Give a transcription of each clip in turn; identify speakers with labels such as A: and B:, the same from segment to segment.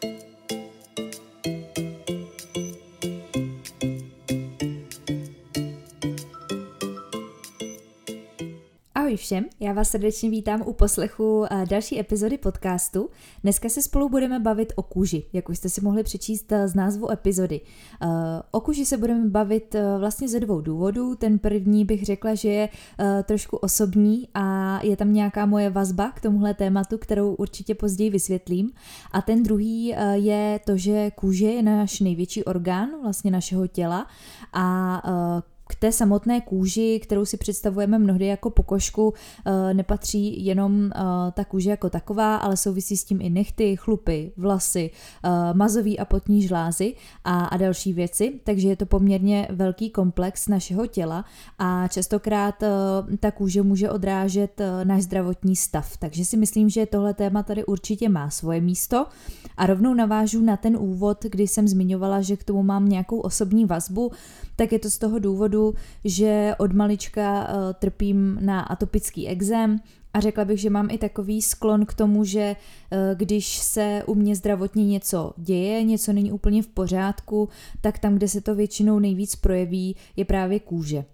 A: Thank you. Ahoj všem, já vás srdečně vítám u poslechu eh, další epizody podcastu. Dneska se spolu budeme bavit o kůži, jak už jste si mohli přečíst eh, z názvu epizody. Eh, o kůži se budeme bavit vlastně ze dvou důvodů. Ten první bych řekla, že je trošku osobní a je tam nějaká moje vazba k tomuhle tématu, kterou určitě později vysvětlím. A ten druhý je to, že kůže je náš největší orgán vlastně našeho těla a k té samotné kůži, kterou si představujeme mnohdy jako pokožku, eh, nepatří jenom eh, ta kůže jako taková, ale souvisí s tím i nechty, chlupy, vlasy, eh, mazový a potní žlázy a, a další věci, takže je to poměrně velký komplex našeho těla a častokrát ta kůže může odrážet náš zdravotní stav. Takže si myslím, že tohle téma tady určitě má svoje místo. A rovnou navážu na ten úvod, kdy jsem zmiňovala, že k tomu mám nějakou osobní vazbu, tak je to z toho důvodu, že od malička uh, trpím na atopický exém a řekla bych, že mám i takový sklon k tomu, že uh, když se u mě zdravotně něco děje, něco není úplně v pořádku, tak tam, kde se to většinou nejvíc projeví, je právě kůže.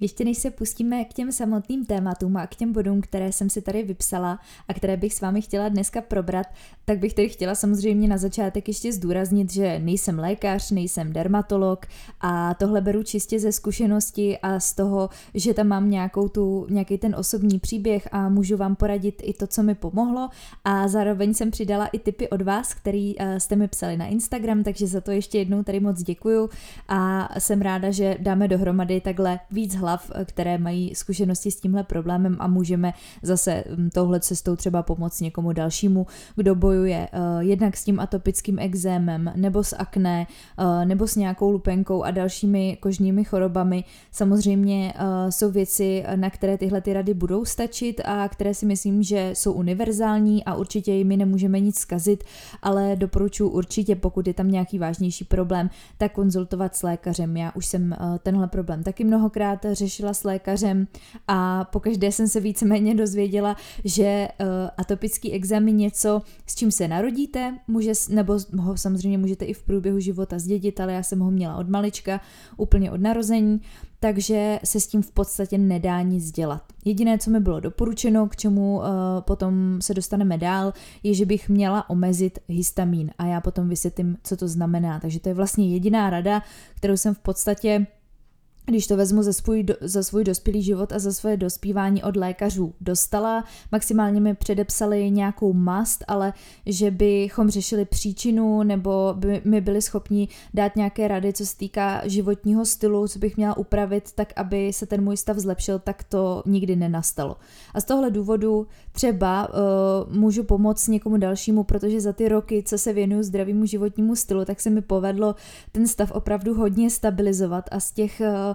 A: Ještě než se pustíme k těm samotným tématům a k těm bodům, které jsem si tady vypsala a které bych s vámi chtěla dneska probrat, tak bych tady chtěla samozřejmě na začátek ještě zdůraznit, že nejsem lékař, nejsem dermatolog a tohle beru čistě ze zkušenosti a z toho, že tam mám nějakou tu, nějaký ten osobní příběh a můžu vám poradit i to, co mi pomohlo. A zároveň jsem přidala i tipy od vás, který uh, jste mi psali na Instagram, takže za to ještě jednou tady moc děkuju a jsem ráda, že dáme dohromady takhle víc hlav, které mají zkušenosti s tímhle problémem a můžeme zase hm, touhle cestou třeba pomoct někomu dalšímu, kdo bojuje uh, jednak s tím atopickým exémem, nebo s akné, uh, nebo s nějakou lupenkou a dalšími kožními chorobami. Samozřejmě uh, jsou věci, na které tyhle ty rady budou stačit a které si myslím, že jsou univerzální a určitě jimi nemůžeme nic zkazit, ale doporučuji určitě, pokud je tam nějaký vážnější problém, tak konzultovat s lékařem. Já už jsem tenhle problém taky mnohokrát řešila s lékařem a pokaždé jsem se víceméně dozvěděla, že uh, atopický exém je něco, s čím se narodíte, může, nebo ho samozřejmě můžete i v průběhu života zdědit, ale já jsem ho měla od malička, úplně od narození, takže se s tím v podstatě nedá nic dělat. Jediné, co mi bylo doporučeno, k čemu uh, potom se dostaneme dál, je, že bych měla omezit histamín a já potom vysvětlím, co to znamená. Takže to je vlastně jediná rada, kterou jsem v podstatě když to vezmu za svůj, za svůj dospělý život a za svoje dospívání od lékařů dostala. Maximálně mi předepsali nějakou mast, ale že bychom řešili příčinu nebo by mi byli schopni dát nějaké rady, co se týká životního stylu, co bych měla upravit, tak aby se ten můj stav zlepšil, tak to nikdy nenastalo. A z tohle důvodu třeba uh, můžu pomoct někomu dalšímu, protože za ty roky, co se věnuju zdravému životnímu stylu, tak se mi povedlo ten stav opravdu hodně stabilizovat a z těch uh,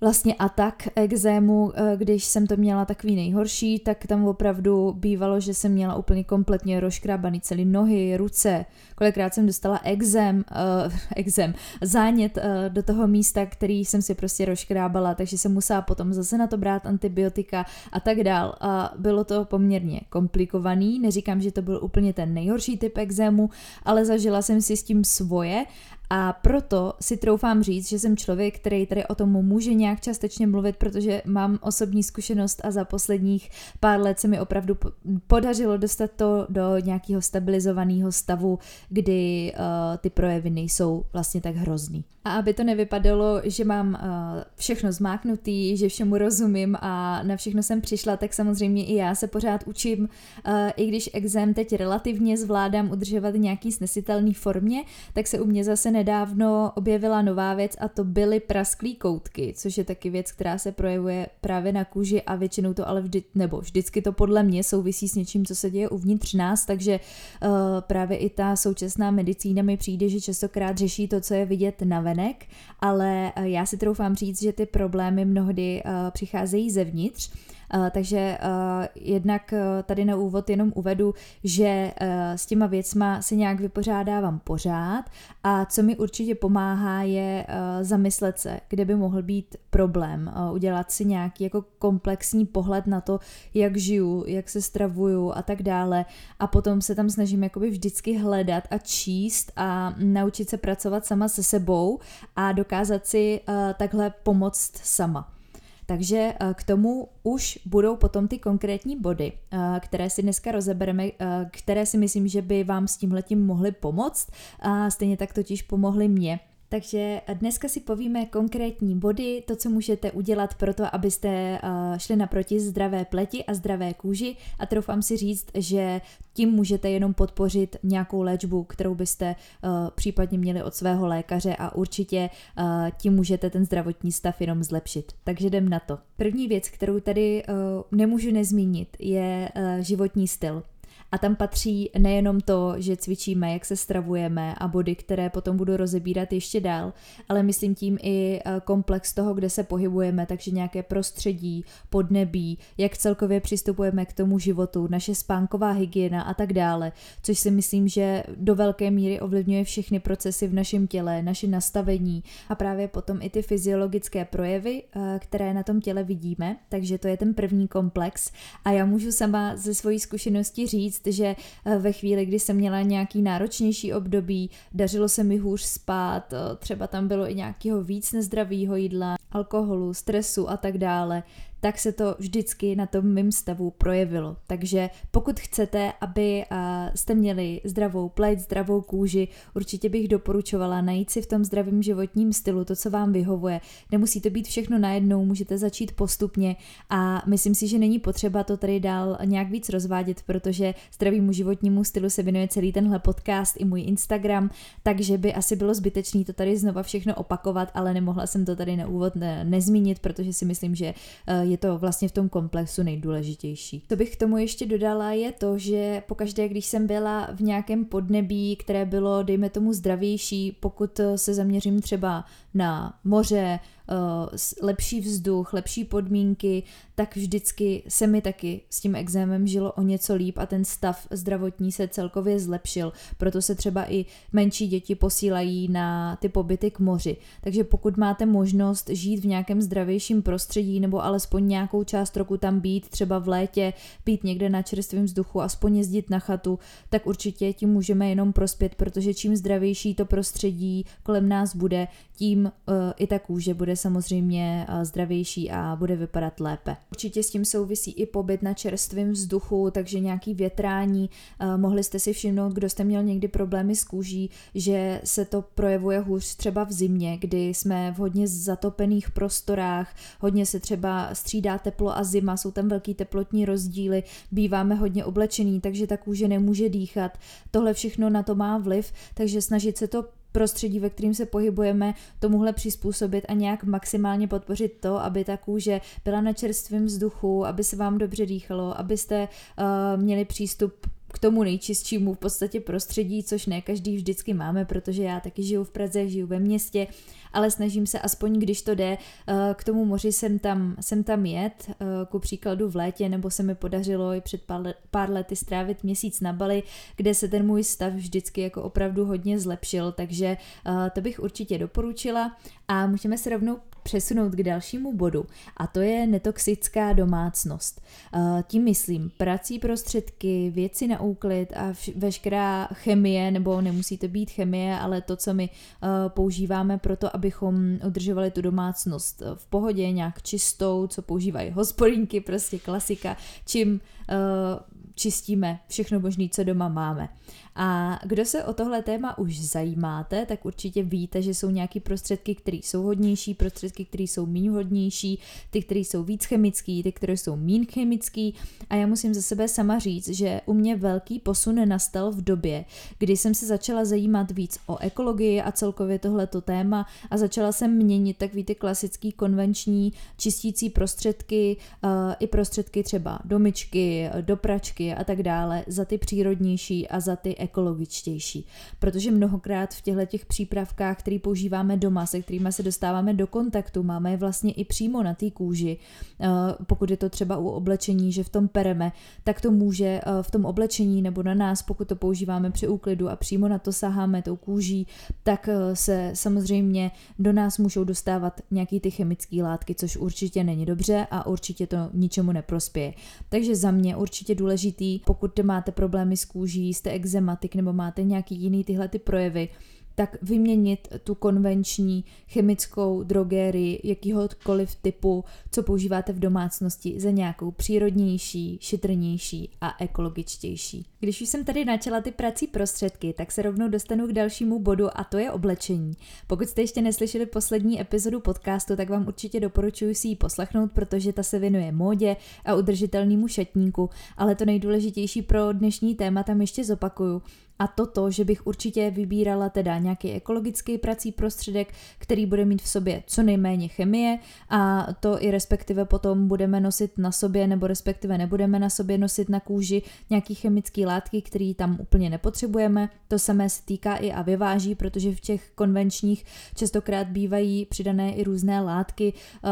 A: vlastně atak exému, eh, když jsem to měla takový nejhorší, tak tam opravdu bývalo, že jsem měla úplně kompletně rozkrábaný celý nohy, ruce, kolikrát jsem dostala exém, uh, exém, zánět uh, do toho místa, který jsem si prostě rozkrábala, takže jsem musela potom zase na to brát antibiotika a tak dál. A bylo to poměrně komplikovaný, neříkám, že to byl úplně ten nejhorší typ exému, ale zažila jsem si s tím svoje a proto si troufám říct, že jsem člověk, který tady o tom může nějak částečně mluvit, protože mám osobní zkušenost a za posledních pár let se mi opravdu podařilo dostat to do nějakého stabilizovaného stavu, kdy uh, ty projevy nejsou vlastně tak hrozný. A aby to nevypadalo, že mám uh, všechno zmáknutý, že všemu rozumím a na všechno jsem přišla, tak samozřejmě i já se pořád učím, uh, i když exém teď relativně zvládám udržovat nějaký snesitelný formě, tak se u mě zase nedávno objevila nová věc a to byly prasklý koutky, což je taky věc, která se projevuje právě na kůži a většinou to ale vždy, nebo vždycky to podle mě souvisí s něčím, co se děje uvnitř nás, takže uh, právě i ta současná medicína mi přijde, že častokrát řeší to, co je vidět navenek, ale uh, já si troufám říct, že ty problémy mnohdy uh, přicházejí zevnitř takže jednak tady na úvod jenom uvedu, že s těma věcma se nějak vypořádávám pořád a co mi určitě pomáhá je zamyslet se, kde by mohl být problém, udělat si nějaký jako komplexní pohled na to, jak žiju, jak se stravuju a tak dále a potom se tam snažím jakoby vždycky hledat a číst a naučit se pracovat sama se sebou a dokázat si takhle pomoct sama. Takže uh, k tomu už budou potom ty konkrétní body, uh, které si dneska rozebereme, uh, které si myslím, že by vám s tímhletím mohly pomoct a stejně tak totiž pomohly mě takže dneska si povíme konkrétní body, to, co můžete udělat pro to, abyste eh, šli naproti zdravé pleti a zdravé kůži a troufám si říct, že tím můžete jenom podpořit nějakou léčbu, kterou byste eh, případně měli od svého lékaře a určitě eh, tím můžete ten zdravotní stav jenom zlepšit. Takže jdem na to. První věc, kterou tady nemůžu nezmínit, je životní styl. A tam patří nejenom to, že cvičíme, jak se stravujeme a body, které potom budu rozebírat ještě dál, ale myslím tím i eh, komplex toho, kde se pohybujeme, takže nějaké prostředí, podnebí, jak celkově přistupujeme k tomu životu, naše spánková hygiena a tak dále, což si myslím, že do velké míry ovlivňuje všechny procesy v našem těle, naše nastavení a právě potom i ty fyziologické projevy, eh, které na tom těle vidíme, takže to je ten první komplex. A já můžu sama ze svojí zkušenosti říct, říct, že eh, ve chvíli, kdy jsem měla nějaký náročnější období, dařilo se mi hůř spát, eh, třeba tam bylo i nějakého víc nezdravého jídla, alkoholu, stresu a tak dále, tak se to vždycky na tom mým stavu projevilo. Takže pokud chcete, aby jste měli zdravou pleť, zdravou kůži, určitě bych doporučovala najít si v tom zdravém životním stylu to, co vám vyhovuje. Nemusí to být všechno najednou, můžete začít postupně a myslím si, že není potřeba to tady dál nějak víc rozvádět, protože zdravému životnímu stylu se věnuje celý tenhle podcast i můj Instagram, takže by asi bylo zbytečné to tady znova všechno opakovat, ale nemohla jsem to tady na úvod ne- nezmínit, protože si myslím, že eh, je to vlastně v tom komplexu nejdůležitější. To bych k tomu ještě dodala je to, že pokaždé, když jsem byla v nějakém podnebí, které bylo, dejme tomu, zdravější, pokud se zaměřím třeba na moře, lepší vzduch, lepší podmínky, tak vždycky se mi taky s tím exémem žilo o něco líp a ten stav zdravotní se celkově zlepšil. Proto se třeba i menší děti posílají na ty pobyty k moři. Takže pokud máte možnost žít v nějakém zdravějším prostředí nebo alespoň nějakou část roku tam být, třeba v létě, být někde na čerstvém vzduchu, aspoň jezdit na chatu, tak určitě tím můžeme jenom prospět, protože čím zdravější to prostředí kolem nás bude, tím uh, i ta kůže bude samozřejmě uh, zdravější a bude vypadat lépe. Určitě s tím souvisí i pobyt na čerstvém vzduchu, takže nějaký větrání. Uh, mohli jste si všimnout, kdo jste měl někdy problémy s kůží, že se to projevuje hůř třeba v zimě, kdy jsme v hodně zatopených prostorách, hodně se třeba střídá teplo a zima, jsou tam velký teplotní rozdíly, býváme hodně oblečený, takže ta kůže nemůže dýchat. Tohle všechno na to má vliv, takže snažit se to prostředí, ve kterým se pohybujeme, tomuhle přizpůsobit a nějak maximálně podpořit to, aby ta kůže byla na čerstvém vzduchu, aby se vám dobře dýchalo, abyste uh, měli přístup k tomu nejčistšímu v podstatě prostředí, což ne každý vždycky máme, protože já taky žiju v Praze, žiju ve městě, ale snažím se aspoň, když to jde, eh, k tomu moři jsem tam, jsem tam jet, eh, ku příkladu v létě, nebo se mi podařilo i před pár lety strávit měsíc na Bali, kde se ten můj stav vždycky jako opravdu hodně zlepšil, takže eh, to bych určitě doporučila a můžeme se rovnou přesunout k dalšímu bodu a to je netoxická domácnost. Tím myslím prací prostředky, věci na úklid a veškerá chemie, nebo nemusí to být chemie, ale to, co my používáme pro to, abychom udržovali tu domácnost v pohodě, nějak čistou, co používají hospodinky, prostě klasika, čím čistíme všechno možné, co doma máme. A kdo se o tohle téma už zajímáte, tak určitě víte, že jsou nějaké prostředky, které jsou hodnější, prostředky, které jsou méně hodnější, ty, které jsou víc chemický, ty, které jsou méně chemický. A já musím za sebe sama říct, že u mě velký posun nastal v době, kdy jsem se začala zajímat víc o ekologii a celkově tohleto téma a začala jsem měnit takový ty klasický konvenční čistící prostředky, uh, i prostředky třeba do myčky, do pračky, soji a tak dále za ty přírodnější a za ty ekologičtější. Protože mnohokrát v těchto těch přípravkách, které používáme doma, se kterými se dostáváme do kontaktu, máme je vlastně i přímo na té kůži, eh, pokud je to třeba u oblečení, že v tom pereme, tak to může eh, v tom oblečení nebo na nás, pokud to používáme při úklidu a přímo na to saháme tou kůží, tak eh, se samozřejmě do nás můžou dostávat nějaký ty chemické látky, což určitě není dobře a určitě to ničemu neprospěje. Takže za mě určitě důležitý, pokud máte problémy s kůží, jste exematik nebo máte nějaký jiný tyhle ty projevy, tak vyměnit tu konvenční chemickou drogérii jakýhokoliv typu, co používáte v domácnosti, za nějakou přírodnější, šetrnější a ekologičtější. Když už jsem tady načala ty prací prostředky, tak se rovnou dostanu k dalšímu bodu a to je oblečení. Pokud jste ještě neslyšeli poslední epizodu podcastu, tak vám určitě doporučuji si ji poslechnout, protože ta se věnuje módě a udržitelnému šatníku, ale to nejdůležitější pro dnešní téma tam ještě zopakuju a toto, že bych určitě vybírala teda nějaký ekologický prací prostředek, který bude mít v sobě co nejméně chemie a to i respektive potom budeme nosit na sobě nebo respektive nebudeme na sobě nosit na kůži nějaký chemický látky, které tam úplně nepotřebujeme. To samé se týká i a vyváží, protože v těch konvenčních častokrát bývají přidané i různé látky uh,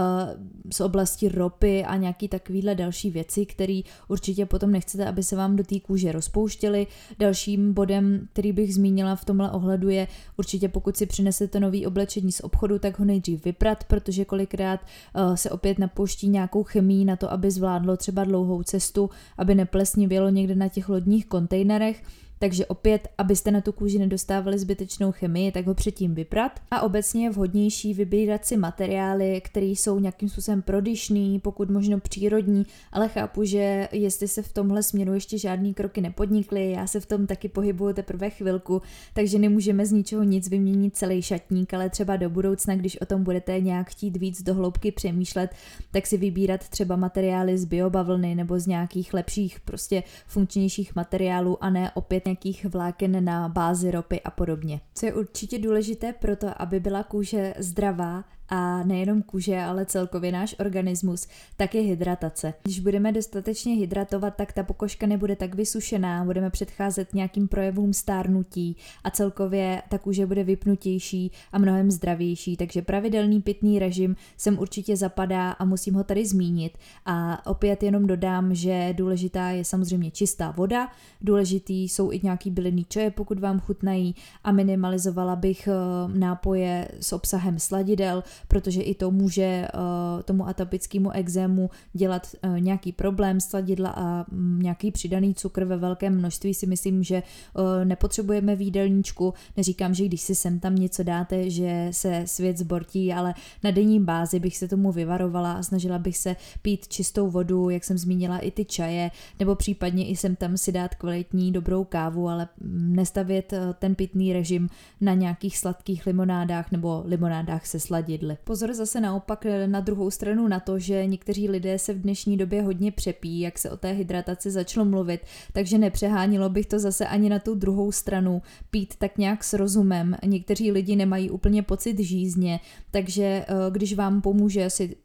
A: z oblasti ropy a nějaký takovýhle další věci, které určitě potom nechcete, aby se vám do té kůže rozpouštěly. Dalším bodem bodem, který bych zmínila v tomhle ohledu je určitě pokud si přinesete nový oblečení z obchodu, tak ho nejdřív vyprat, protože kolikrát uh, se opět napouští nějakou chemii na to, aby zvládlo třeba dlouhou cestu, aby neplesnivělo někde na těch lodních kontejnerech takže opět, abyste na tu kůži nedostávali zbytečnou chemii, tak ho předtím vyprat. A obecně je vhodnější vybírat si materiály, které jsou nějakým způsobem prodyšný, pokud možno přírodní, ale chápu, že jestli se v tomhle směru ještě žádný kroky nepodnikly, já se v tom taky pohybuju teprve chvilku, takže nemůžeme z ničeho nic vyměnit celý šatník, ale třeba do budoucna, když o tom budete nějak chtít víc do hloubky přemýšlet, tak si vybírat třeba materiály z biobavlny nebo z nějakých lepších, prostě funkčnějších materiálů a ne opět nějakých vláken na bázi ropy a podobně. Co je určitě důležité pro to, aby byla kůže zdravá, a nejenom kůže, ale celkově náš organismus, tak je hydratace. Když budeme dostatečně hydratovat, tak ta pokožka nebude tak vysušená, budeme předcházet nějakým projevům stárnutí a celkově ta kůže bude vypnutější a mnohem zdravější, takže pravidelný pitný režim sem určitě zapadá a musím ho tady zmínit. A opět jenom dodám, že důležitá je samozřejmě čistá voda, důležitý jsou i nějaký bylinný čaje, pokud vám chutnají a minimalizovala bych eh, nápoje s obsahem sladidel, protože i to může uh, tomu atopickému exému dělat uh, nějaký problém, sladidla a um, nějaký přidaný cukr ve velkém množství si myslím, že uh, nepotřebujeme výdelníčku. Neříkám, že když si sem tam něco dáte, že se svět zbortí, ale na denní bázi bych se tomu vyvarovala a snažila bych se pít čistou vodu, jak jsem zmínila, i ty čaje, nebo případně i sem tam si dát kvalitní dobrou kávu, ale mm, nestavět ten pitný režim na nějakých sladkých limonádách nebo limonádách se sladidly jedli. Pozor zase naopak na druhou stranu na to, že někteří lidé se v dnešní době hodně přepí, jak se o té hydrataci začalo mluvit, takže nepřehánilo bych to zase ani na tu druhou stranu pít tak nějak s rozumem. Někteří lidi nemají úplně pocit žízně, takže eh, když vám pomůže si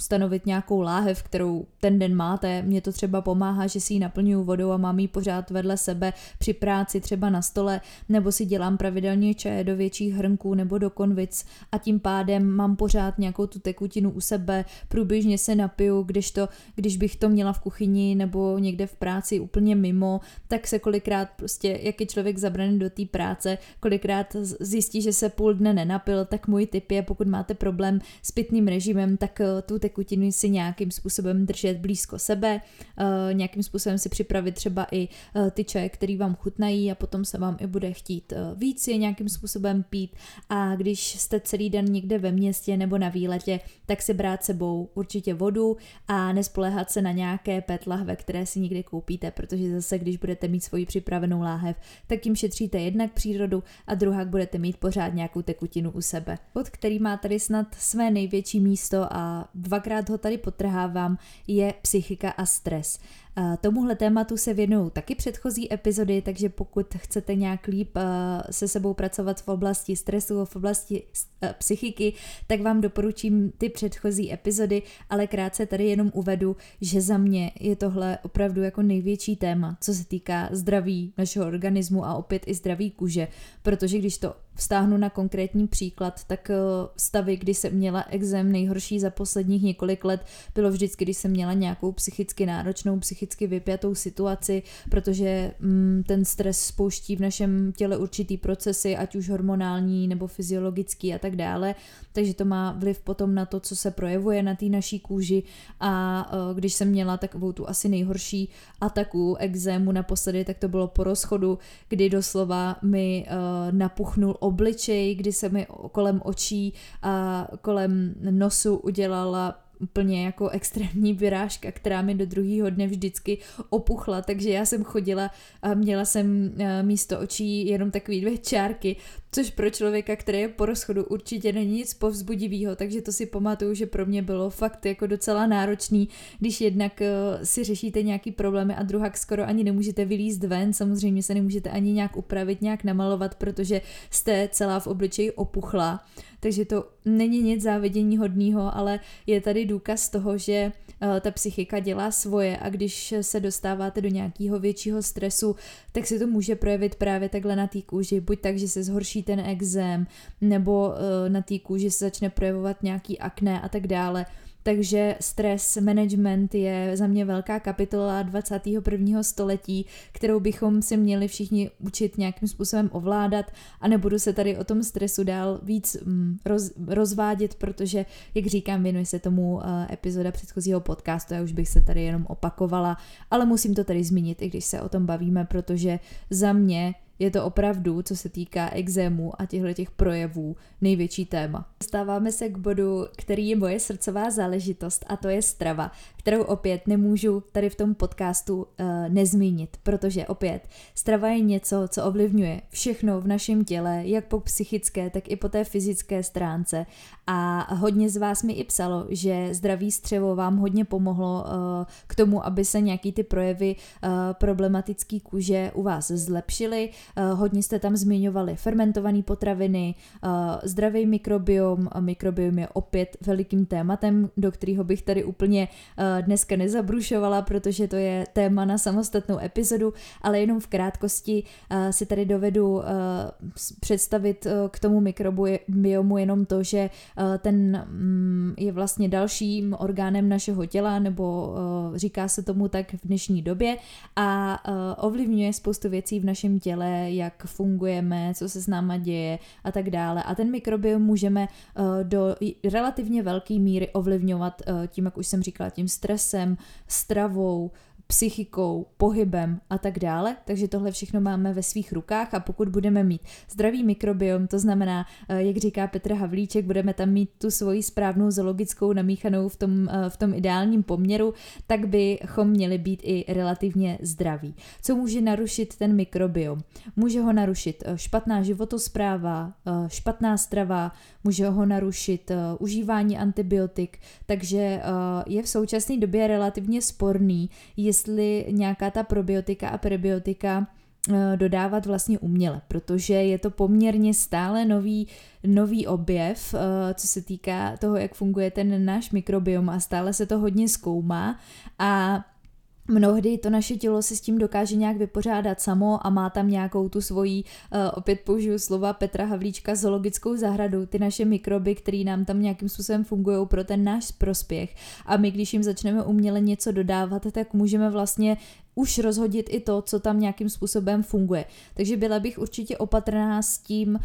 A: stanovit nějakou láhev, kterou ten den máte. Mně to třeba pomáhá, že si ji naplňuju vodou a mám ji pořád vedle sebe při práci, třeba na stole, nebo si dělám pravidelně čaje do větších hrnků nebo do konvic a tím pádem mám pořád nějakou tu tekutinu u sebe, průběžně se napiju, když, to, když bych to měla v kuchyni nebo někde v práci úplně mimo, tak se kolikrát prostě, jak je člověk zabraný do té práce, kolikrát zjistí, že se půl dne nenapil, tak můj tip je, pokud máte problém s pitným režimem, tak tu tekutiny si nějakým způsobem držet blízko sebe, uh, nějakým způsobem si připravit třeba i uh, ty čaje, které vám chutnají a potom se vám i bude chtít uh, víc je nějakým způsobem pít a když jste celý den někde ve městě nebo na výletě, tak si brát sebou určitě vodu a nespolehat se na nějaké PET lahve, které si někdy koupíte, protože zase, když budete mít svoji připravenou láhev, tak tím šetříte jednak přírodu a druhá budete mít pořád nějakou tekutinu u sebe. Pod který má tady snad své největší místo a dva dvakrát ho tady potrhávám, je psychika a stres. Tomuhle tématu se věnují taky předchozí epizody, takže pokud chcete nějak líp se sebou pracovat v oblasti stresu, v oblasti psychiky, tak vám doporučím ty předchozí epizody, ale krátce tady jenom uvedu, že za mě je tohle opravdu jako největší téma, co se týká zdraví našeho organismu a opět i zdraví kůže, protože když to vztáhnu na konkrétní příklad, tak eh, stavy, kdy jsem měla exém nejhorší za posledních několik let, bylo vždycky, když jsem měla nějakou psychicky náročnou, psychicky vypjatou situaci, protože mm, ten stres spouští v našem těle určitý procesy, ať už hormonální nebo fyziologický a tak dále, takže to má vliv potom na to, co se projevuje na té naší kůži. A eh, když jsem měla takovou tu asi nejhorší ataku exému naposledy, tak to bylo po rozchodu, kdy doslova mi uh, napuchnul obličej, kdy se mi kolem očí a kolem nosu udělala úplně jako extrémní vyrážka, která mi do druhého dne vždycky opuchla, takže já jsem chodila a měla jsem eh, místo očí jenom takový dvě čárky, což pro člověka, který je po rozchodu, určitě není nic povzbudivého, takže to si pamatuju, že pro mě bylo fakt jako docela náročný, když jednak eh, si řešíte nějaký problémy a druhak skoro ani nemůžete vylízt ven, samozřejmě se nemůžete ani nějak upravit, nějak namalovat, protože jste celá v obličeji opuchla, takže to není nic závidění hodného, ale je tady důkaz toho, že uh, ta psychika dělá svoje a když se dostáváte do nějakého většího stresu, tak se to může projevit právě takhle na té kůži, buď tak, že se zhorší ten exém, nebo uh, na té kůži se začne projevovat nějaký akné a tak dále. Takže stres management je za mě velká kapitola 21. století, kterou bychom si měli všichni učit nějakým způsobem ovládat a nebudu se tady o tom stresu dál víc mm, roz, rozvádět, protože, jak říkám, věnuje se tomu uh, epizoda předchozího podcastu, já už bych se tady jenom opakovala, ale musím to tady zmínit, i když se o tom bavíme, protože za mě je to opravdu, co se týká exému a těchto těch projevů, největší téma. Dostáváme se k bodu, který je moje srdcová záležitost a to je strava, kterou opět nemůžu tady v tom podcastu uh, nezmínit, protože opět strava je něco, co ovlivňuje všechno v našem těle, jak po psychické, tak i po té fyzické stránce a hodně z vás mi i psalo, že zdraví střevo vám hodně pomohlo uh, k tomu, aby se nějaký ty projevy uh, problematický kůže u vás zlepšily. Uh, hodně jste tam zmiňovali fermentované potraviny, uh, zdravý mikrobiom. Mikrobiom je opět velikým tématem, do kterého bych tady úplně uh, dneska nezabrušovala, protože to je téma na samostatnou epizodu, ale jenom v krátkosti uh, si tady dovedu uh, představit uh, k tomu mikrobiomu jenom to, že ten um, je vlastně dalším orgánem našeho těla, nebo říká se tomu tak v dnešní době a ovlivňuje spoustu věcí v našem těle, jak fungujeme, co se s náma děje a tak dále. A ten mikrobiom můžeme do relativně velké míry ovlivňovat tím, jak už jsem říkala, tím stresem, stravou, psychikou, pohybem a tak dále. Takže tohle všechno máme ve svých rukách a pokud budeme mít zdravý mikrobiom, to znamená, eh, jak říká Petr Havlíček, budeme tam mít tu svoji správnou zoologickou namíchanou v tom, eh, v tom ideálním poměru, tak bychom měli být i relativně zdraví. Co může narušit ten mikrobiom? Může ho narušit eh, špatná životospráva, špatná strava, může ho narušit užívání antibiotik, takže je v současné době relativně sporný, jestli nějaká ta probiotika a prebiotika eh, dodávat vlastně uměle, protože je to poměrně stále nový, nový objev, eh, co se týká toho, jak funguje ten náš mikrobiom a stále se to hodně zkoumá a Mnohdy to naše tělo se s tím dokáže nějak vypořádat samo a má tam nějakou tu svoji, uh, opět použiju slova Petra Havlíčka, zoologickou zahradu, ty naše mikroby, které nám tam nějakým způsobem fungují pro ten náš prospěch. A my, když jim začneme uměle něco dodávat, tak můžeme vlastně už rozhodit i to, co tam nějakým způsobem funguje. Takže byla bych určitě opatrná s tím, uh,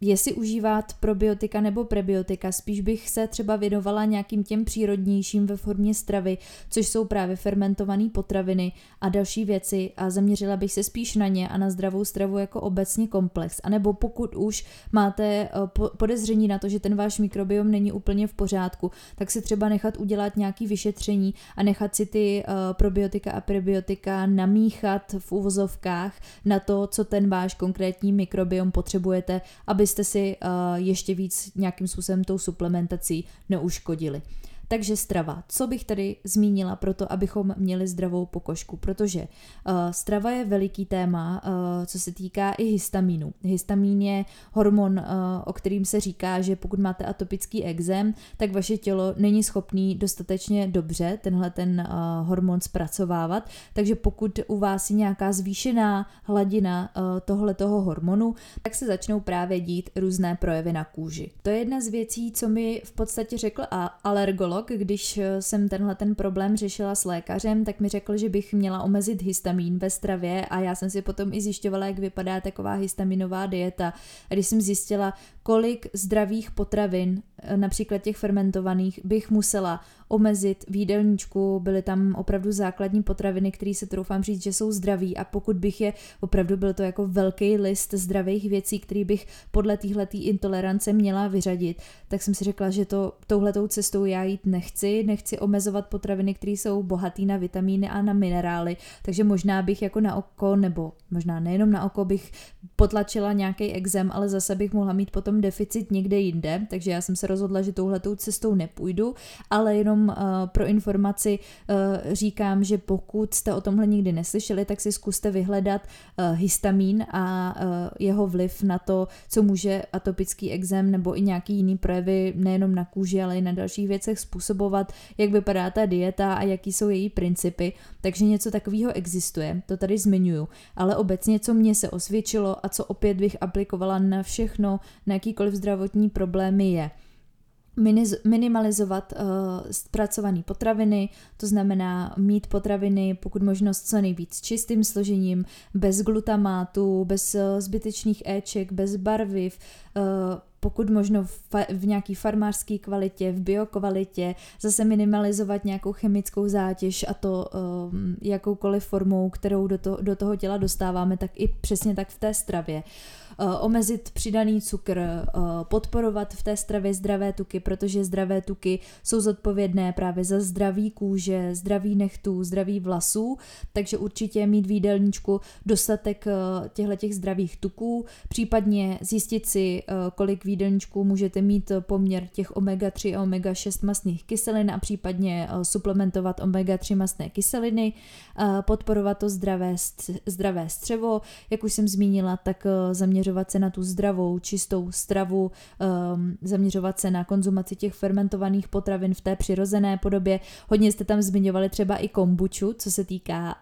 A: jestli užívat probiotika nebo prebiotika, spíš bych se třeba věnovala nějakým těm přírodnějším ve formě stravy, což jsou právě fermentované potraviny a další věci a zaměřila bych se spíš na ně a na zdravou stravu jako obecně komplex. A nebo pokud už máte eh, podezření na to, že ten váš mikrobiom není úplně v pořádku, tak si třeba nechat udělat nějaký vyšetření a nechat si ty eh, probiotika a prebiotika namíchat v uvozovkách na to, co ten váš konkrétní mikrobiom potřebujete, aby abyste si uh, ještě víc nějakým způsobem tou suplementací neuškodili. Takže strava. Co bych tady zmínila pro to, abychom měli zdravou pokožku? Protože uh, strava je veliký téma, uh, co se týká i histamínu. Histamin je hormon, uh, o kterým se říká, že pokud máte atopický exém, tak vaše tělo není schopný dostatečně dobře tenhle ten uh, hormon zpracovávat. Takže pokud u vás je nějaká zvýšená hladina uh, tohle toho hormonu, tak se začnou právě dít různé projevy na kůži. To je jedna z věcí, co mi v podstatě řekl a alergolog, když eh, jsem tenhle ten problém řešila s lékařem, tak mi řekl, že bych měla omezit histamin ve stravě a já jsem si potom i zjišťovala, jak vypadá taková histaminová dieta. A když jsem zjistila, kolik zdravých potravin, eh, například těch fermentovaných, bych musela omezit v jídelníčku, byly tam opravdu základní potraviny, které se troufám říct, že jsou zdraví. A pokud bych je, opravdu byl to jako velký list zdravých věcí, který bych podle téhleté intolerance měla vyřadit, tak jsem si řekla, že to touhletou cestou já jít nechci, nechci omezovat potraviny, které jsou bohaté na vitamíny a na minerály, takže možná bych jako na oko, nebo možná nejenom na oko bych potlačila nějaký exem, ale zase bych mohla mít potom deficit někde jinde, takže já jsem se rozhodla, že touhletou cestou nepůjdu, ale jenom uh, pro informaci uh, říkám, že pokud jste o tomhle nikdy neslyšeli, tak si zkuste vyhledat uh, histamin a uh, jeho vliv na to, co může atopický exem nebo i nějaký jiný projevy nejenom na kůži, ale i na dalších věcech způsobovat, jak vypadá ta dieta a jaký jsou její principy. Takže něco takového existuje, to tady zmiňuju. Ale obecně, co mě se osvědčilo a co opět bych aplikovala na všechno, na jakýkoliv zdravotní problémy je. Minimalizovat uh, zpracované potraviny, to znamená mít potraviny pokud možno s co nejvíc čistým složením, bez glutamátu, bez uh, zbytečných éček, bez barviv, uh, pokud možno v, v nějaký farmářské kvalitě, v biokvalitě, zase minimalizovat nějakou chemickou zátěž a to um, jakoukoliv formou, kterou do, to, do toho těla dostáváme, tak i přesně tak v té stravě. Eh, omezit přidaný cukr, eh, podporovat v té stravě zdravé tuky, protože zdravé tuky jsou zodpovědné právě za zdraví kůže, zdraví nechtů, zdraví vlasů, takže určitě mít v jídelníčku dostatek eh, těchto těch zdravých tuků, případně zjistit si, kolik v jídelníčku můžete mít poměr těch omega-3 a omega-6 mastných kyselin a případně suplementovat omega-3 mastné kyseliny, podporovat to zdravé, zdravé střevo, jak už jsem zmínila, tak zaměřovat se na tu zdravou, čistou stravu, um, zaměřovat se na konzumaci těch fermentovaných potravin v té přirozené podobě. Hodně jste tam zmiňovali třeba i kombuču, co se týká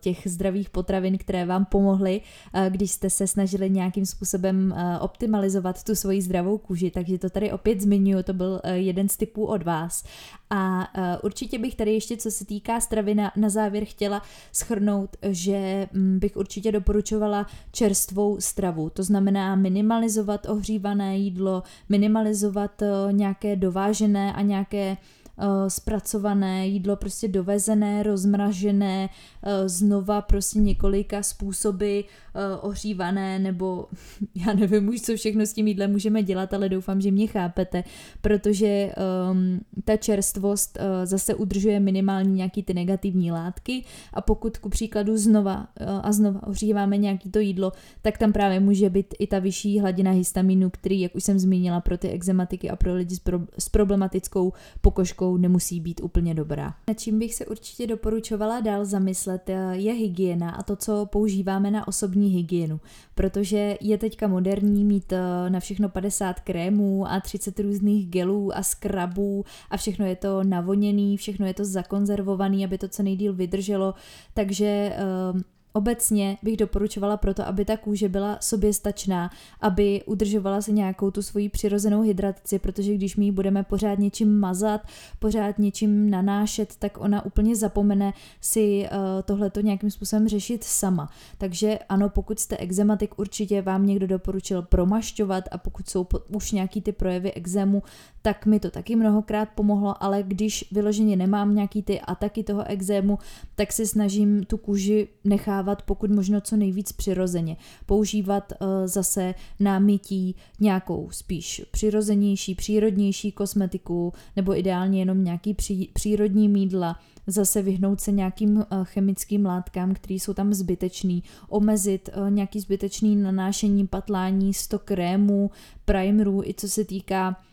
A: těch zdravých potravin, které vám pomohly, když jste se snažili nějakým způsobem optimalizovat tu svoji zdravou kůži. Takže to tady opět zmiňuji, to byl uh, jeden z typů od vás. A uh, určitě bych tady ještě, co se týká stravy, na, na závěr chtěla schrnout, že um, bych určitě doporučovala čerstvou stravu. To znamená minimalizovat ohřívané jídlo, minimalizovat uh, nějaké dovážené a nějaké Eh, zpracované jídlo, prostě dovezené, rozmražené, eh, znova prostě několika způsoby eh, ohřívané, nebo já nevím už, co všechno s tím jídlem můžeme dělat, ale doufám, že mě chápete, protože um, ta čerstvost uh, zase udržuje minimálně nějaký ty negativní látky a pokud ku příkladu znova uh, a znova ohříváme nějaký to jídlo, tak tam právě může být i ta vyšší hladina histamínu, který, jak už jsem zmínila, pro ty exematiky a pro lidi s, pro, s problematickou pokožkou sebou nemusí být úplně dobrá. Na čím bych se určitě doporučovala dál zamyslet eh, je hygiena a to, co používáme na osobní hygienu, protože je teďka moderní mít eh, na všechno 50 krémů a 30 různých gelů a skrabů a všechno je to navoněný, všechno je to zakonzervovaný, aby to co nejdíl vydrželo, takže eh, Obecně bych doporučovala proto, aby ta kůže byla soběstačná, aby udržovala se nějakou tu svoji přirozenou hydrataci, protože když my ji budeme pořád něčím mazat, pořád něčím nanášet, tak ona úplně zapomene si uh, tohleto nějakým způsobem řešit sama. Takže ano, pokud jste exematik, určitě vám někdo doporučil promašťovat a pokud jsou už nějaký ty projevy exému, tak mi to taky mnohokrát pomohlo, ale když vyloženě nemám nějaký ty ataky toho exému, tak se snažím tu kůži nechávat pokud možno co nejvíc přirozeně. Používat uh, zase na mytí nějakou spíš přirozenější, přírodnější kosmetiku nebo ideálně jenom nějaký pří, přírodní mídla, zase vyhnout se nějakým uh, chemickým látkám, které jsou tam zbytečný, omezit uh, nějaký zbytečný nanášení, patlání, stok krémů, primerů, i co se týká Eh,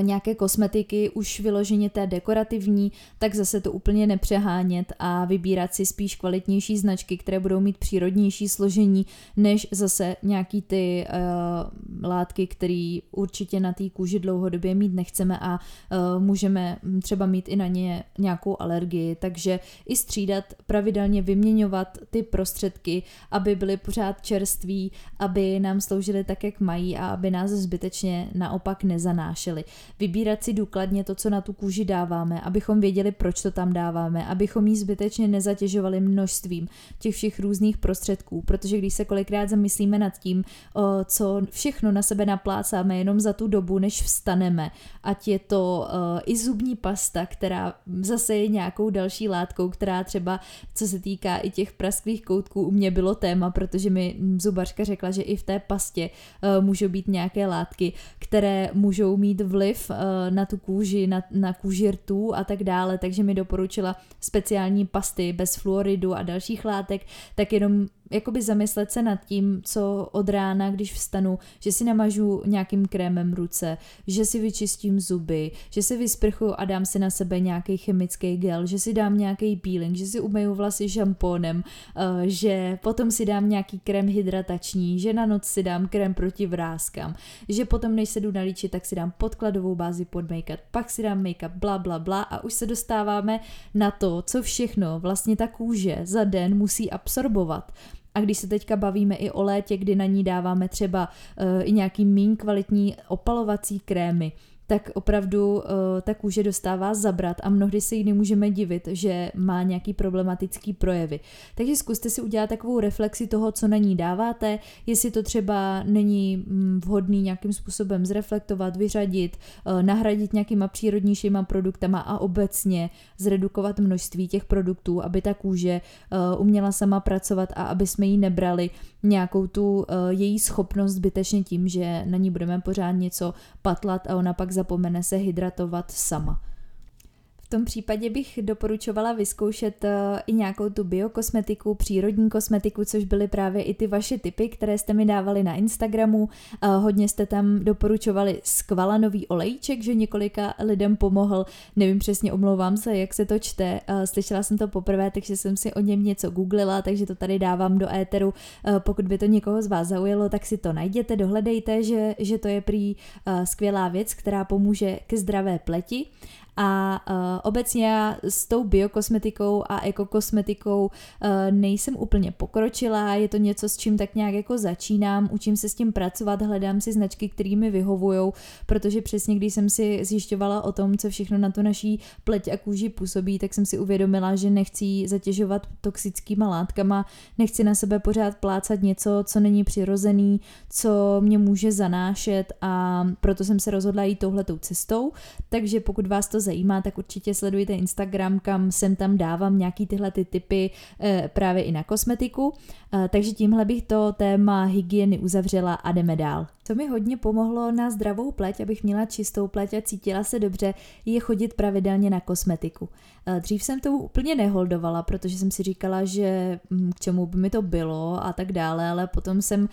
A: nějaké kosmetiky už vyloženě té dekorativní, tak zase to úplně nepřehánět a vybírat si spíš kvalitnější značky, které budou mít přírodnější složení, než zase nějaký ty uh, látky, které určitě na té kůži dlouhodobě mít nechceme a uh, můžeme třeba mít i na ně nějakou alergii. Takže i střídat, pravidelně vyměňovat ty prostředky, aby byly pořád čerství, aby nám sloužily tak, jak mají a aby nás zbytečně naopak nezanášely vybírat si důkladně to, co na tu kůži dáváme, abychom věděli, proč to tam dáváme, abychom ji zbytečně nezatěžovali množstvím těch všech různých prostředků, protože když se kolikrát zamyslíme nad tím, co všechno na sebe naplácáme jenom za tu dobu, než vstaneme, ať je to i zubní pasta, která zase je nějakou další látkou, která třeba, co se týká i těch prasklých koutků, u mě bylo téma, protože mi zubařka řekla, že i v té pastě můžou být nějaké látky, které můžou mít vliv vliv uh, na tu kůži, na, na kůži rtů a tak dále, takže mi doporučila speciální pasty bez fluoridu a dalších látek, tak jenom jakoby zamyslet se nad tím, co od rána, když vstanu, že si namažu nějakým krémem ruce, že si vyčistím zuby, že si vysprchuju a dám si na sebe nějaký chemický gel, že si dám nějaký peeling, že si umyju vlasy šampónem, uh, že potom si dám nějaký krém hydratační, že na noc si dám krém proti vrázkám, že potom, než se jdu nalíčit, tak si dám podkladovou bázi pod make-up, pak si dám make-up, bla, bla, bla a už se dostáváme na to, co všechno vlastně ta kůže za den musí absorbovat. Když se teďka bavíme i o létě, kdy na ní dáváme třeba uh, i nějaký méně kvalitní opalovací krémy, tak opravdu uh, ta kůže dostává zabrat a mnohdy se jí nemůžeme divit, že má nějaký problematický projevy. Takže zkuste si udělat takovou reflexi toho, co na ní dáváte, jestli to třeba není mm, vhodný nějakým způsobem zreflektovat, vyřadit, uh, nahradit nějakýma přírodnějšíma produktama a obecně zredukovat množství těch produktů, aby ta kůže uh, uměla sama pracovat a aby jsme jí nebrali nějakou tu její schopnost zbytečně tím, že na ní budeme pořád něco patlat a ona pak zapomene se hydratovat sama tom případě bych doporučovala vyzkoušet eh, i nějakou tu biokosmetiku, přírodní kosmetiku, což byly právě i ty vaše typy, které jste mi dávali na Instagramu. Eh, hodně jste tam doporučovali skvalanový olejček, že několika lidem pomohl. Nevím přesně, omlouvám se, jak se to čte. Eh, slyšela jsem to poprvé, takže jsem si o něm něco googlila, takže to tady dávám do éteru. Pokud by to někoho z vás zaujalo, tak si to najděte, dohledejte, že, že to je prý skvělá věc, která pomůže ke zdravé pleti. A uh, obecně já s tou biokosmetikou a ekokosmetikou uh, nejsem úplně pokročila, je to něco, s čím tak nějak jako začínám, učím se s tím pracovat, hledám si značky, které mi vyhovují, protože přesně když jsem si zjišťovala o tom, co všechno na to naší pleť a kůži působí, tak jsem si uvědomila, že nechci zatěžovat toxickýma látkama, nechci na sebe pořád plácat něco, co není přirozený, co mě může zanášet a proto jsem se rozhodla jít touhletou cestou, takže pokud vás to zajímá, tak určitě sledujte Instagram, kam sem tam dávám nějaký tyhle ty typy eh, právě i na kosmetiku. Eh, takže tímhle bych to téma hygieny uzavřela a jdeme dál. Co mi hodně pomohlo na zdravou pleť, abych měla čistou pleť a cítila se dobře, je chodit pravidelně na kosmetiku. Eh, dřív jsem to úplně neholdovala, protože jsem si říkala, že hm, k čemu by mi to bylo a tak dále, ale potom jsem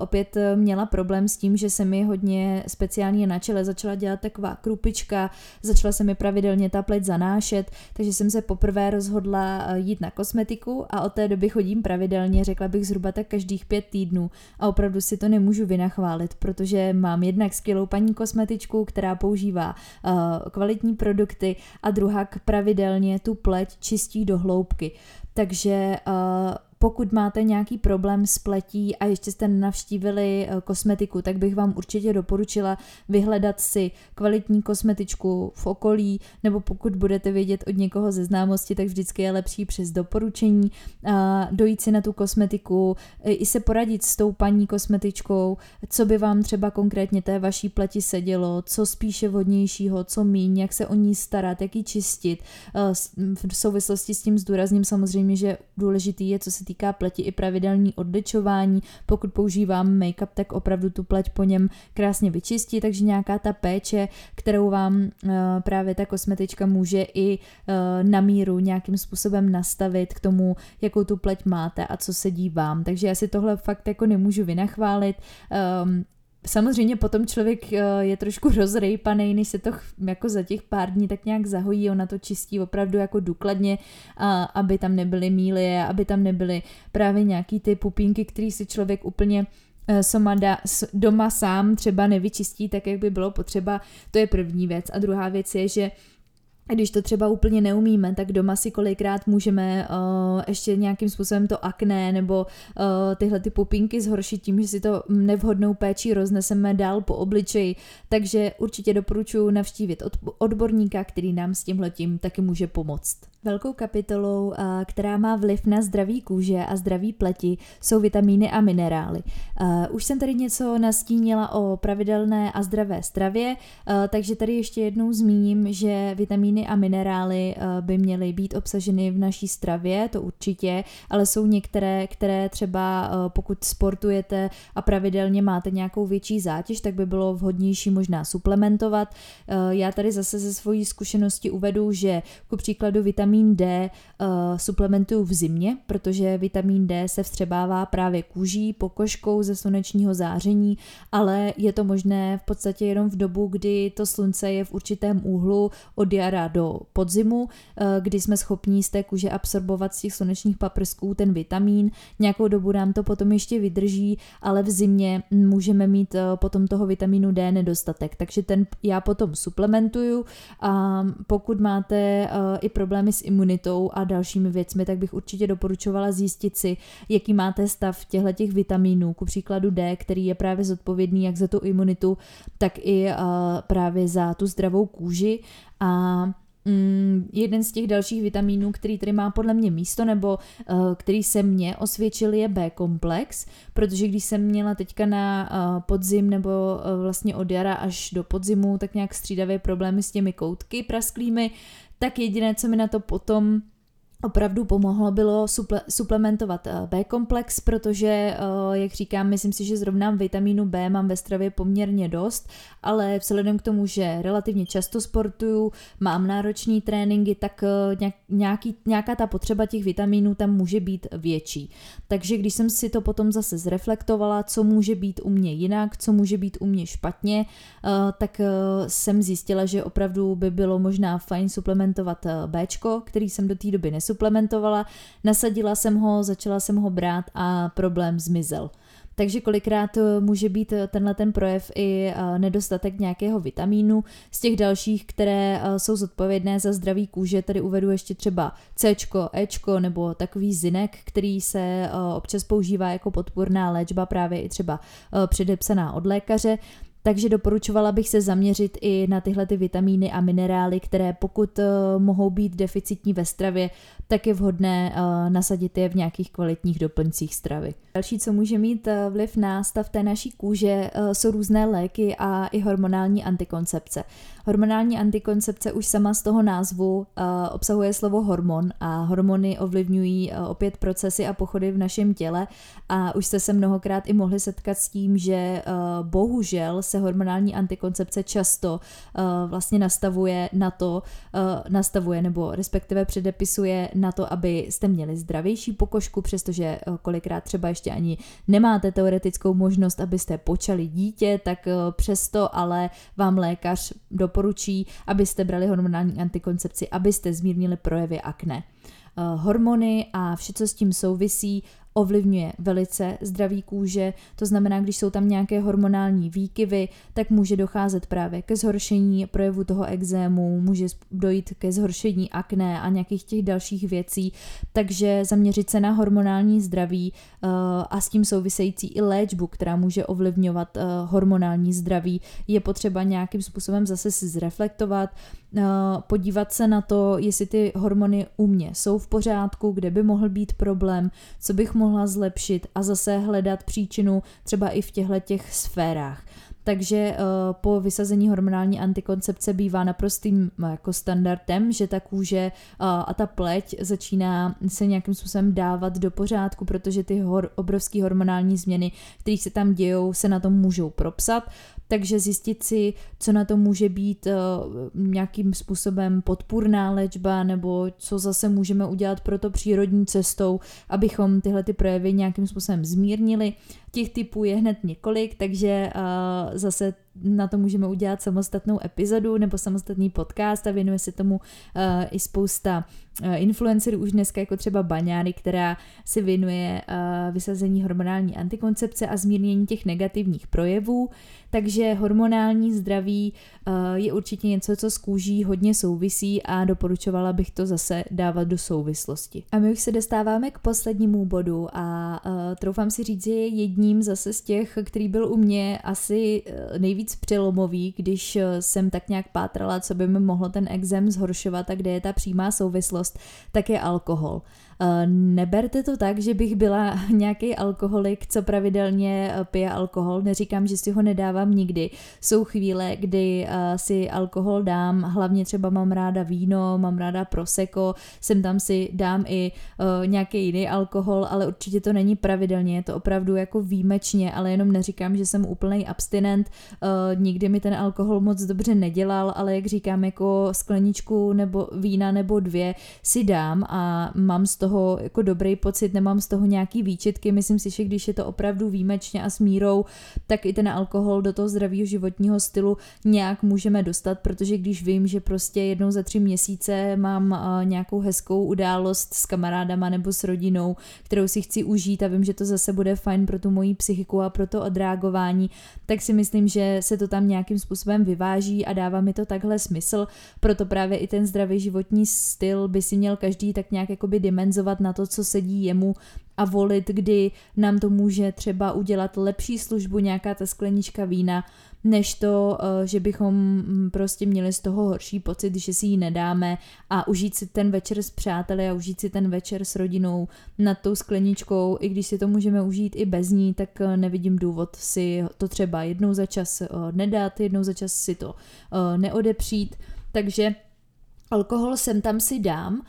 A: opět měla problém s tím, že se mi hodně speciálně na čele začala dělat taková krupička, začala se mi pravidelně ta pleť zanášet, takže jsem se poprvé rozhodla eh, jít na kosmetiku a od té doby chodím pravidelně, řekla bych zhruba tak každých pět týdnů a opravdu si to nemůžu vynachválit, protože mám jednak skvělou paní kosmetičku, která používá uh, kvalitní produkty a druhá pravidelně tu pleť čistí do hloubky. Takže uh, pokud máte nějaký problém s pletí a ještě jste navštívili eh, kosmetiku, tak bych vám určitě doporučila vyhledat si kvalitní kosmetičku v okolí, nebo pokud budete vědět od někoho ze známosti, tak vždycky je lepší přes doporučení a dojít si na tu kosmetiku, i se poradit s tou paní kosmetičkou, co by vám třeba konkrétně té vaší pleti sedělo, co spíše vhodnějšího, co míň, jak se o ní starat, jak ji čistit. Eh, v souvislosti s tím zdůrazním samozřejmě, že důležitý je, co se týká týká pleti i pravidelný odličování. Pokud používám make-up, tak opravdu tu pleť po něm krásně vyčistí, takže nějaká ta péče, kterou vám uh, právě ta kosmetička může i uh, na míru nějakým způsobem nastavit k tomu, jakou tu pleť máte a co sedí vám. Takže já si tohle fakt jako nemůžu vynachválit. Um, Samozřejmě potom člověk eh, je trošku rozrejpaný, než se to jako za těch pár dní tak nějak zahojí, ona to čistí opravdu jako důkladně, aby tam nebyly míly, aby tam nebyly právě nějaký ty pupínky, který si člověk úplně eh, somada, doma sám třeba nevyčistí tak, jak by bylo potřeba. To je první věc. A druhá věc je, že když to třeba úplně neumíme, tak doma si kolikrát můžeme uh, ještě nějakým způsobem to akné nebo uh, tyhle ty pupínky zhoršit tím, že si to nevhodnou péči rozneseme dál po obličeji. Takže určitě doporučuji navštívit odborníka, který nám s tímhletím taky může pomoct. Velkou kapitolou, která má vliv na zdraví kůže a zdraví pleti, jsou vitamíny a minerály. Už jsem tady něco nastínila o pravidelné a zdravé stravě, takže tady ještě jednou zmíním, že vitamíny a minerály by měly být obsaženy v naší stravě, to určitě, ale jsou některé, které třeba pokud sportujete a pravidelně máte nějakou větší zátěž, tak by bylo vhodnější možná suplementovat. Já tady zase ze svojí zkušenosti uvedu, že ku příkladu vitamíny vitamin D uh, suplementuju v zimě, protože vitamin D se vstřebává právě kůží, pokožkou ze slunečního záření, ale je to možné v podstatě jenom v dobu, kdy to slunce je v určitém úhlu od jara do podzimu, uh, kdy jsme schopní z té kůže absorbovat z těch slunečních paprsků ten vitamin. Nějakou dobu nám to potom ještě vydrží, ale v zimě můžeme mít uh, potom toho vitamínu D nedostatek, takže ten já potom suplementuju a pokud máte uh, i problémy s imunitou a dalšími věcmi, tak bych určitě doporučovala zjistit si, jaký máte stav těchto těch vitaminů, ku příkladu D, který je právě zodpovědný jak za tu imunitu, tak i uh, právě za tu zdravou kůži. A Mm, jeden z těch dalších vitamínů, který tady má podle mě místo, nebo uh, který se mně osvědčil, je B-komplex, protože když jsem měla teďka na uh, podzim nebo uh, vlastně od jara až do podzimu tak nějak střídavě problémy s těmi koutky prasklými, tak jediné, co mi na to potom opravdu pomohlo, bylo suple, suplementovat eh, B-komplex, protože, eh, jak říkám, myslím si, že zrovna vitamínu B mám ve stravě poměrně dost, ale vzhledem k tomu, že relativně často sportuju, mám náročný tréninky, tak eh, nějaký, nějaká ta potřeba těch vitamínů tam může být větší. Takže když jsem si to potom zase zreflektovala, co může být u mě jinak, co může být u mě špatně, tak jsem zjistila, že opravdu by bylo možná fajn suplementovat B, který jsem do té doby nesuplementovala suplementovala, nasadila jsem ho, začala jsem ho brát a problém zmizel. Takže kolikrát eh, může být eh, tenhle ten projev i eh, nedostatek nějakého vitamínu. Z těch dalších, které jsou zodpovědné za zdraví kůže, tady uvedu ještě třeba C, E nebo takový zinek, který se občas používá jako podporná léčba, právě i třeba předepsaná od lékaře. Takže doporučovala bych se zaměřit i na tyhle ty vitamíny a minerály, které pokud uh, mohou být deficitní ve stravě, tak je vhodné uh, nasadit je v nějakých kvalitních doplňcích stravy. Další, co může mít uh, vliv na stav té naší kůže, jsou různé léky a i hormonální antikoncepce. Hormonální antikoncepce už sama z toho názvu uh, obsahuje slovo hormon a hormony ovlivňují uh, opět procesy a pochody v našem těle. A už jste se mnohokrát i mohli setkat s tím, že uh, bohužel se hormonální antikoncepce často uh, vlastně nastavuje na to, uh, nastavuje nebo respektive předepisuje na to, aby jste měli zdravější pokožku, přestože uh, kolikrát třeba ještě ani nemáte teoretickou možnost, abyste počali dítě, tak uh, přesto ale vám lékař do doporučí, abyste brali hormonální antikoncepci, abyste zmírnili projevy akné. Eh, hormony a vše, co s tím souvisí, ovlivňuje velice zdraví kůže, to znamená, když jsou tam nějaké hormonální výkyvy, tak může docházet právě ke zhoršení projevu toho exému, může dojít ke zhoršení akné a nějakých těch dalších věcí, takže zaměřit se na hormonální zdraví uh, a s tím související i léčbu, která může ovlivňovat uh, hormonální zdraví, je potřeba nějakým způsobem zase si zreflektovat, uh, podívat se na to, jestli ty hormony u mě jsou v pořádku, kde by mohl být problém, co bych mohla zlepšit a zase hledat příčinu třeba i v těchto těch sférách. Takže uh, po vysazení hormonální antikoncepce bývá naprostým uh, jako standardem, že ta kůže uh, a ta pleť začíná se nějakým způsobem dávat do pořádku, protože ty hor- obrovské hormonální změny, které se tam dějou, se na tom můžou propsat takže zjistit si, co na to může být uh, nějakým způsobem podpůrná léčba, nebo co zase můžeme udělat pro to přírodní cestou, abychom tyhle ty projevy nějakým způsobem zmírnili. Těch typů je hned několik, takže uh, zase na to můžeme udělat samostatnou epizodu nebo samostatný podcast a věnuje se tomu uh, i spousta uh, influencerů už dneska, jako třeba Baňáry, která se věnuje uh, vysazení hormonální antikoncepce a zmírnění těch negativních projevů. Takže hormonální zdraví uh, je určitě něco, co s kůží hodně souvisí a doporučovala bych to zase dávat do souvislosti. A my už se dostáváme k poslednímu bodu a uh, troufám si říct, že je jedním zase z těch, který byl u mě asi uh, nejvíc přelomový, když jsem tak nějak pátrala, co by mi mohlo ten exém zhoršovat a kde je ta přímá souvislost, tak je alkohol. Eh, neberte to tak, že bych byla nějaký alkoholik, co pravidelně eh, pije alkohol. Neříkám, že si ho nedávám nikdy. Jsou chvíle, kdy eh, si alkohol dám, hlavně třeba mám ráda víno, mám ráda prosecco, sem tam si dám i nějaký jiný alkohol, ale určitě to není pravidelně, je to opravdu jako výjimečně, ale jenom neříkám, že jsem úplný abstinent, nikdy mi ten alkohol moc dobře nedělal, ale jak říkám, jako skleničku nebo vína nebo dvě si dám a mám z toho jako dobrý pocit, nemám z toho nějaký výčitky, myslím si, že když je to opravdu výjimečně a s mírou, tak i ten alkohol do toho zdravého životního stylu nějak můžeme dostat, protože když vím, že prostě jednou za tři měsíce mám nějakou hezkou událost s kamarádama nebo s rodinou, kterou si chci užít a vím, že to zase bude fajn pro tu moji psychiku a pro to odreagování, tak si myslím, že se to tam nějakým způsobem vyváží a dává mi to takhle smysl, proto právě i ten zdravý životní styl by si měl každý tak nějak jakoby dimenz kompenzovat na to, co sedí jemu a volit, kdy nám to může třeba udělat lepší službu nějaká ta sklenička vína, než to, eh, že bychom mm, prostě měli z toho horší pocit, že si ji nedáme a užít si ten večer s přáteli a užít si ten večer s rodinou nad tou skleničkou, i když si to můžeme užít i bez ní, tak eh, nevidím důvod si to třeba jednou za čas eh, nedat, jednou za čas si to neodepřít, takže Alkohol sem tam si dám,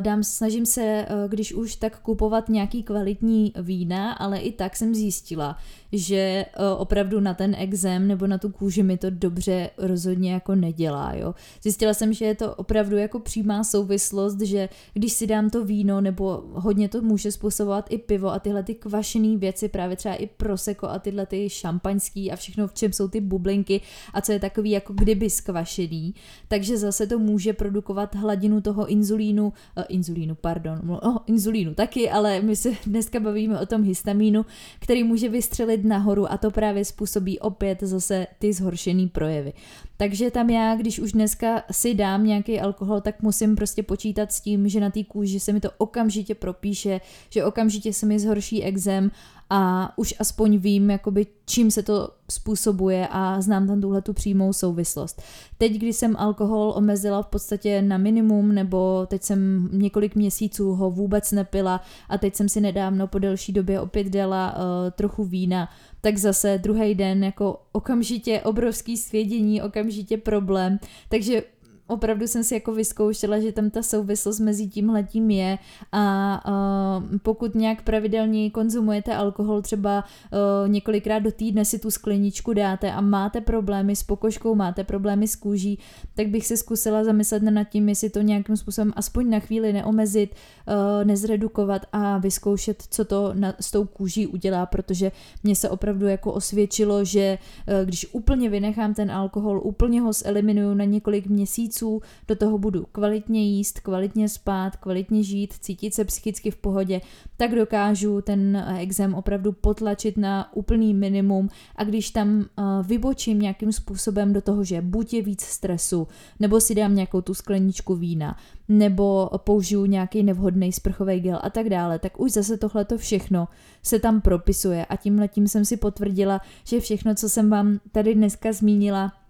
A: dám, snažím se, eh, když už tak kupovat nějaký kvalitní vína, ale i tak jsem zjistila, že eh, opravdu na ten exém nebo na tu kůži mi to dobře rozhodně jako nedělá, jo. Zjistila jsem, že je to opravdu jako přímá souvislost, že když si dám to víno nebo hodně to může způsobovat i pivo a tyhle ty kvašené věci, právě třeba i proseko a tyhle ty šampaňský a všechno, v čem jsou ty bublinky a co je takový jako kdyby skvašený, takže zase to může produkovat hladinu toho inzulínu, inzulínu, pardon, oh, inzulínu taky, ale my se dneska bavíme o tom histamínu, který může vystřelit nahoru a to právě způsobí opět zase ty zhoršený projevy. Takže tam já, když už dneska si dám nějaký alkohol, tak musím prostě počítat s tím, že na té kůži se mi to okamžitě propíše, že okamžitě se mi zhorší exém a už aspoň vím, jakoby, čím se to způsobuje a znám tam tuhle tu přímou souvislost. Teď, když jsem alkohol omezila v podstatě na minimum, nebo teď jsem několik měsíců ho vůbec nepila a teď jsem si nedávno po delší době opět dala uh, trochu vína, tak zase druhý den jako okamžitě obrovský svědění, okamžitě problém. Takže opravdu jsem si jako vyzkoušela, že tam ta souvislost mezi tím letím je a uh, pokud nějak pravidelně konzumujete alkohol, třeba uh, několikrát do týdne si tu skleničku dáte a máte problémy s pokožkou, máte problémy s kůží, tak bych se zkusila zamyslet nad tím, jestli to nějakým způsobem aspoň na chvíli neomezit, uh, nezredukovat a vyzkoušet, co to na, s tou kůží udělá, protože mně se opravdu jako osvědčilo, že uh, když úplně vynechám ten alkohol, úplně ho zeliminuju na několik měsíců, měsíců, do toho budu kvalitně jíst, kvalitně spát, kvalitně žít, cítit se psychicky v pohodě, tak dokážu ten exém opravdu potlačit na úplný minimum. A když tam uh, vybočím nějakým způsobem do toho, že buď je víc stresu, nebo si dám nějakou tu skleničku vína, nebo použiju nějaký nevhodný sprchový gel a tak dále, tak už zase tohleto všechno se tam propisuje. A tímhle tím jsem si potvrdila, že všechno, co jsem vám tady dneska zmínila, Eh,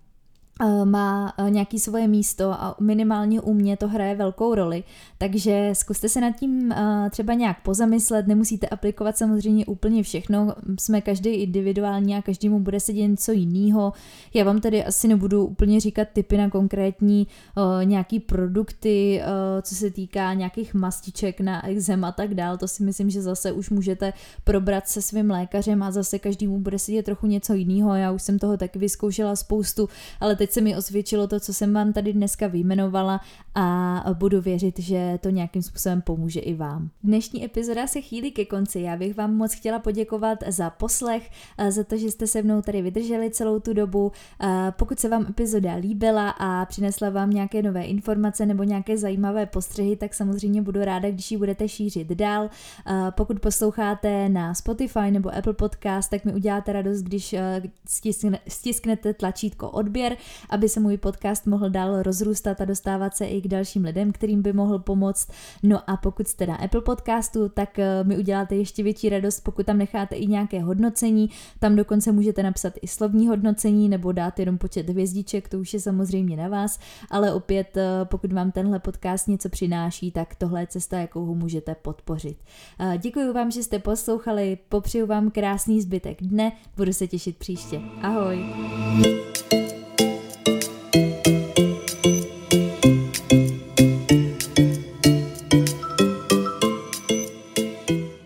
A: má eh, nějaký svoje místo a minimálně u mě to hraje velkou roli, takže zkuste se nad tím eh, třeba nějak pozamyslet, nemusíte aplikovat samozřejmě úplně všechno, jsme každý individuální a každému bude sedět něco jiného. Já vám tady asi nebudu úplně říkat typy na konkrétní nějaký produkty, co se týká nějakých mastiček na exem a tak dál, to si myslím, že zase už můžete probrat se svým lékařem a zase každému bude sedět trochu něco jiného, já už jsem toho taky vyzkoušela spoustu, ale teď se mi osvědčilo to, co jsem vám tady dneska vyjmenovala a budu věřit, že to nějakým způsobem pomůže i vám. Dnešní epizoda se chýlí ke konci. Já bych vám moc chtěla poděkovat za poslech, za to, že jste se mnou tady vydrželi celou tu dobu. Pokud se vám epizoda líbila a přinesla vám nějaké nové informace nebo nějaké zajímavé postřehy, tak samozřejmě budu ráda, když ji budete šířit dál. Pokud posloucháte na Spotify nebo Apple Podcast, tak mi uděláte radost, když stisknete tlačítko odběr aby se můj podcast mohl dál rozrůstat a dostávat se i k dalším lidem, kterým by mohl pomoct. No a pokud jste na Apple podcastu, tak eh, mi uděláte ještě větší radost, pokud tam necháte i nějaké hodnocení. Tam dokonce můžete napsat i slovní hodnocení nebo dát jenom počet hvězdiček, to už je samozřejmě na vás, ale opět, eh, pokud vám tenhle podcast něco přináší, tak tohle je cesta, jakou ho můžete podpořit. Eh, děkuji vám, že jste poslouchali, popřeju vám krásný zbytek dne, budu se těšit příště. Ahoj!